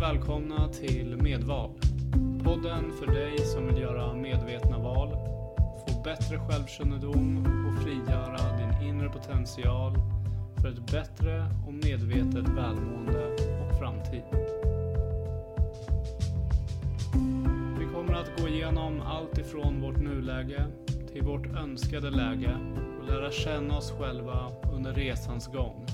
välkomna till Medval. Podden för dig som vill göra medvetna val, få bättre självkännedom och frigöra din inre potential för ett bättre och medvetet välmående och framtid. Vi kommer att gå igenom allt ifrån vårt nuläge till vårt önskade läge och lära känna oss själva under resans gång.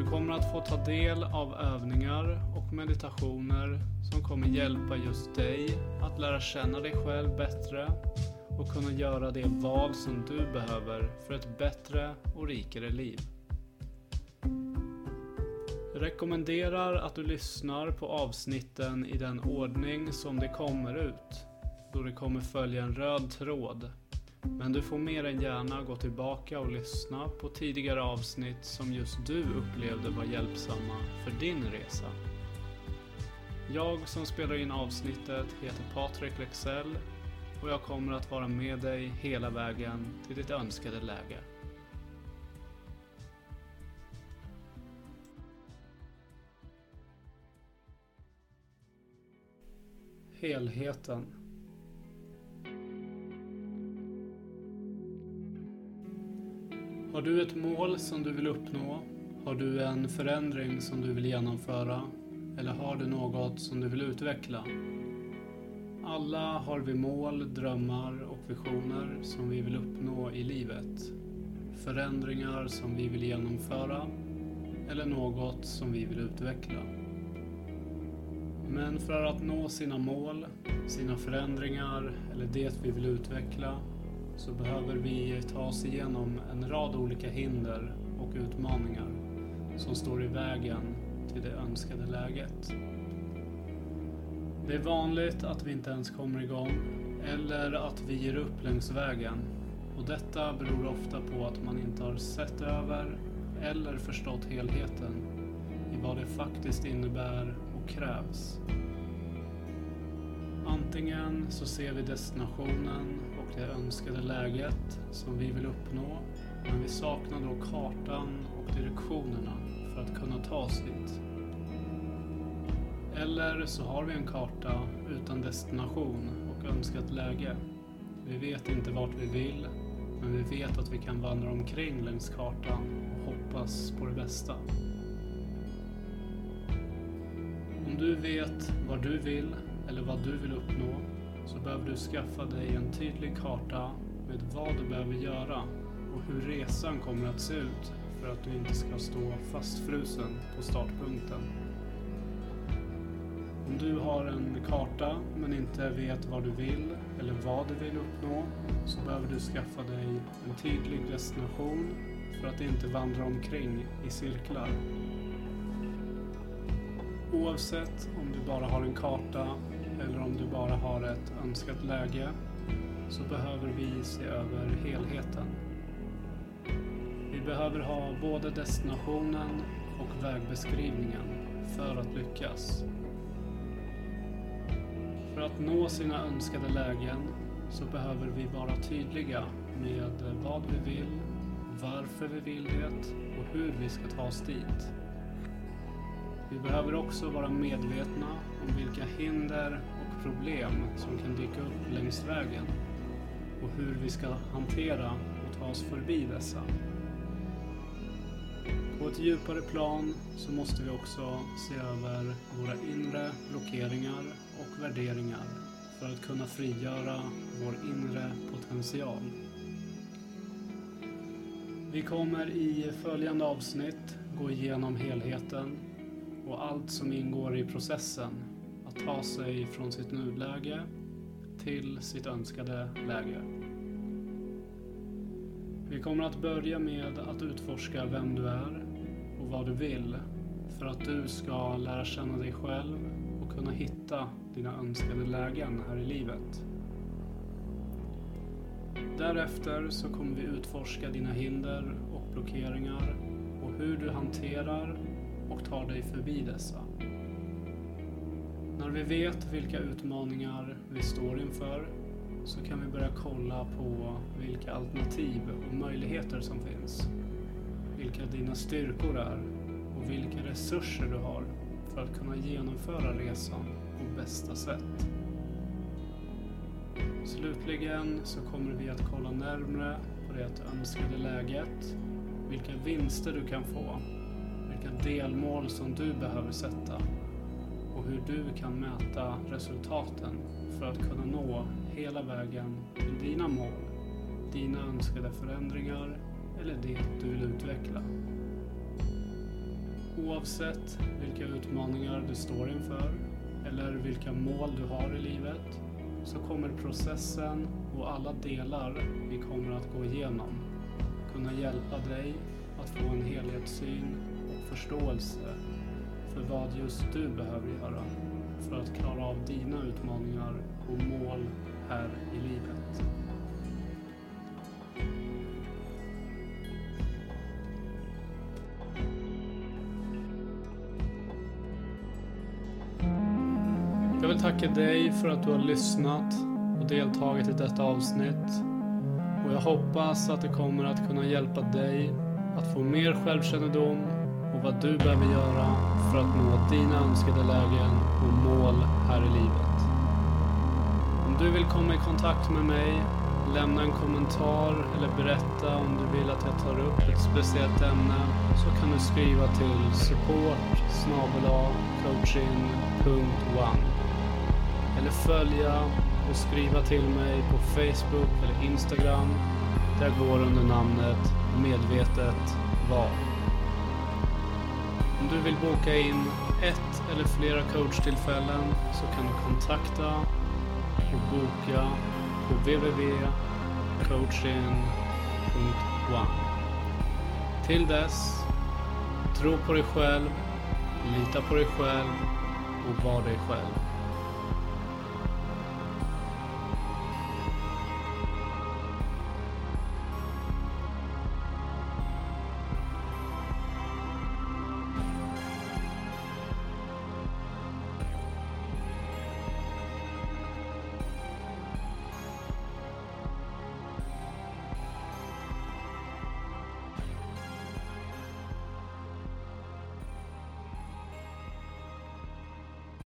Du kommer att få ta del av övningar och meditationer som kommer hjälpa just dig att lära känna dig själv bättre och kunna göra det val som du behöver för ett bättre och rikare liv. Jag rekommenderar att du lyssnar på avsnitten i den ordning som de kommer ut, då det kommer följa en röd tråd men du får mer än gärna gå tillbaka och lyssna på tidigare avsnitt som just du upplevde var hjälpsamma för din resa. Jag som spelar in avsnittet heter Patrik Lexell och jag kommer att vara med dig hela vägen till ditt önskade läge. Helheten Har du ett mål som du vill uppnå? Har du en förändring som du vill genomföra? Eller har du något som du vill utveckla? Alla har vi mål, drömmar och visioner som vi vill uppnå i livet. Förändringar som vi vill genomföra eller något som vi vill utveckla. Men för att nå sina mål, sina förändringar eller det vi vill utveckla så behöver vi ta oss igenom en rad olika hinder och utmaningar som står i vägen till det önskade läget. Det är vanligt att vi inte ens kommer igång eller att vi ger upp längs vägen och detta beror ofta på att man inte har sett över eller förstått helheten i vad det faktiskt innebär och krävs. Antingen så ser vi destinationen och det önskade läget som vi vill uppnå. Men vi saknar då kartan och direktionerna för att kunna ta oss dit. Eller så har vi en karta utan destination och önskat läge. Vi vet inte vart vi vill, men vi vet att vi kan vandra omkring längs kartan och hoppas på det bästa. Om du vet vad du vill eller vad du vill uppnå så behöver du skaffa dig en tydlig karta med vad du behöver göra och hur resan kommer att se ut för att du inte ska stå fastfrusen på startpunkten. Om du har en karta men inte vet vad du vill eller vad du vill uppnå så behöver du skaffa dig en tydlig destination för att inte vandra omkring i cirklar. Oavsett om du bara har en karta eller om du bara har ett önskat läge så behöver vi se över helheten. Vi behöver ha både destinationen och vägbeskrivningen för att lyckas. För att nå sina önskade lägen så behöver vi vara tydliga med vad vi vill, varför vi vill det och hur vi ska ta oss dit. Vi behöver också vara medvetna om vilka hinder och problem som kan dyka upp längs vägen och hur vi ska hantera och ta oss förbi dessa. På ett djupare plan så måste vi också se över våra inre blockeringar och värderingar för att kunna frigöra vår inre potential. Vi kommer i följande avsnitt gå igenom helheten och allt som ingår i processen att ta sig från sitt nuläge till sitt önskade läge. Vi kommer att börja med att utforska vem du är och vad du vill för att du ska lära känna dig själv och kunna hitta dina önskade lägen här i livet. Därefter så kommer vi utforska dina hinder och blockeringar och hur du hanterar och tar dig förbi dessa. När vi vet vilka utmaningar vi står inför så kan vi börja kolla på vilka alternativ och möjligheter som finns. Vilka dina styrkor är och vilka resurser du har för att kunna genomföra resan på bästa sätt. Slutligen så kommer vi att kolla närmre på det önskade läget, vilka vinster du kan få, vilka delmål som du behöver sätta och hur du kan mäta resultaten för att kunna nå hela vägen till dina mål, dina önskade förändringar eller det du vill utveckla. Oavsett vilka utmaningar du står inför eller vilka mål du har i livet så kommer processen och alla delar vi kommer att gå igenom kunna hjälpa dig att få en helhetssyn förståelse för vad just du behöver göra för att klara av dina utmaningar och mål här i livet. Jag vill tacka dig för att du har lyssnat och deltagit i detta avsnitt. Och jag hoppas att det kommer att kunna hjälpa dig att få mer självkännedom och vad du behöver göra för att nå dina önskade lägen och mål här i livet. Om du vill komma i kontakt med mig, lämna en kommentar eller berätta om du vill att jag tar upp ett speciellt ämne så kan du skriva till support coaching.one eller följa och skriva till mig på Facebook eller Instagram. Där jag går under namnet Medvetet Val. Om du vill boka in ett eller flera coachtillfällen så kan du kontakta och boka på www.coaching.one. Till dess, tro på dig själv, lita på dig själv och var dig själv.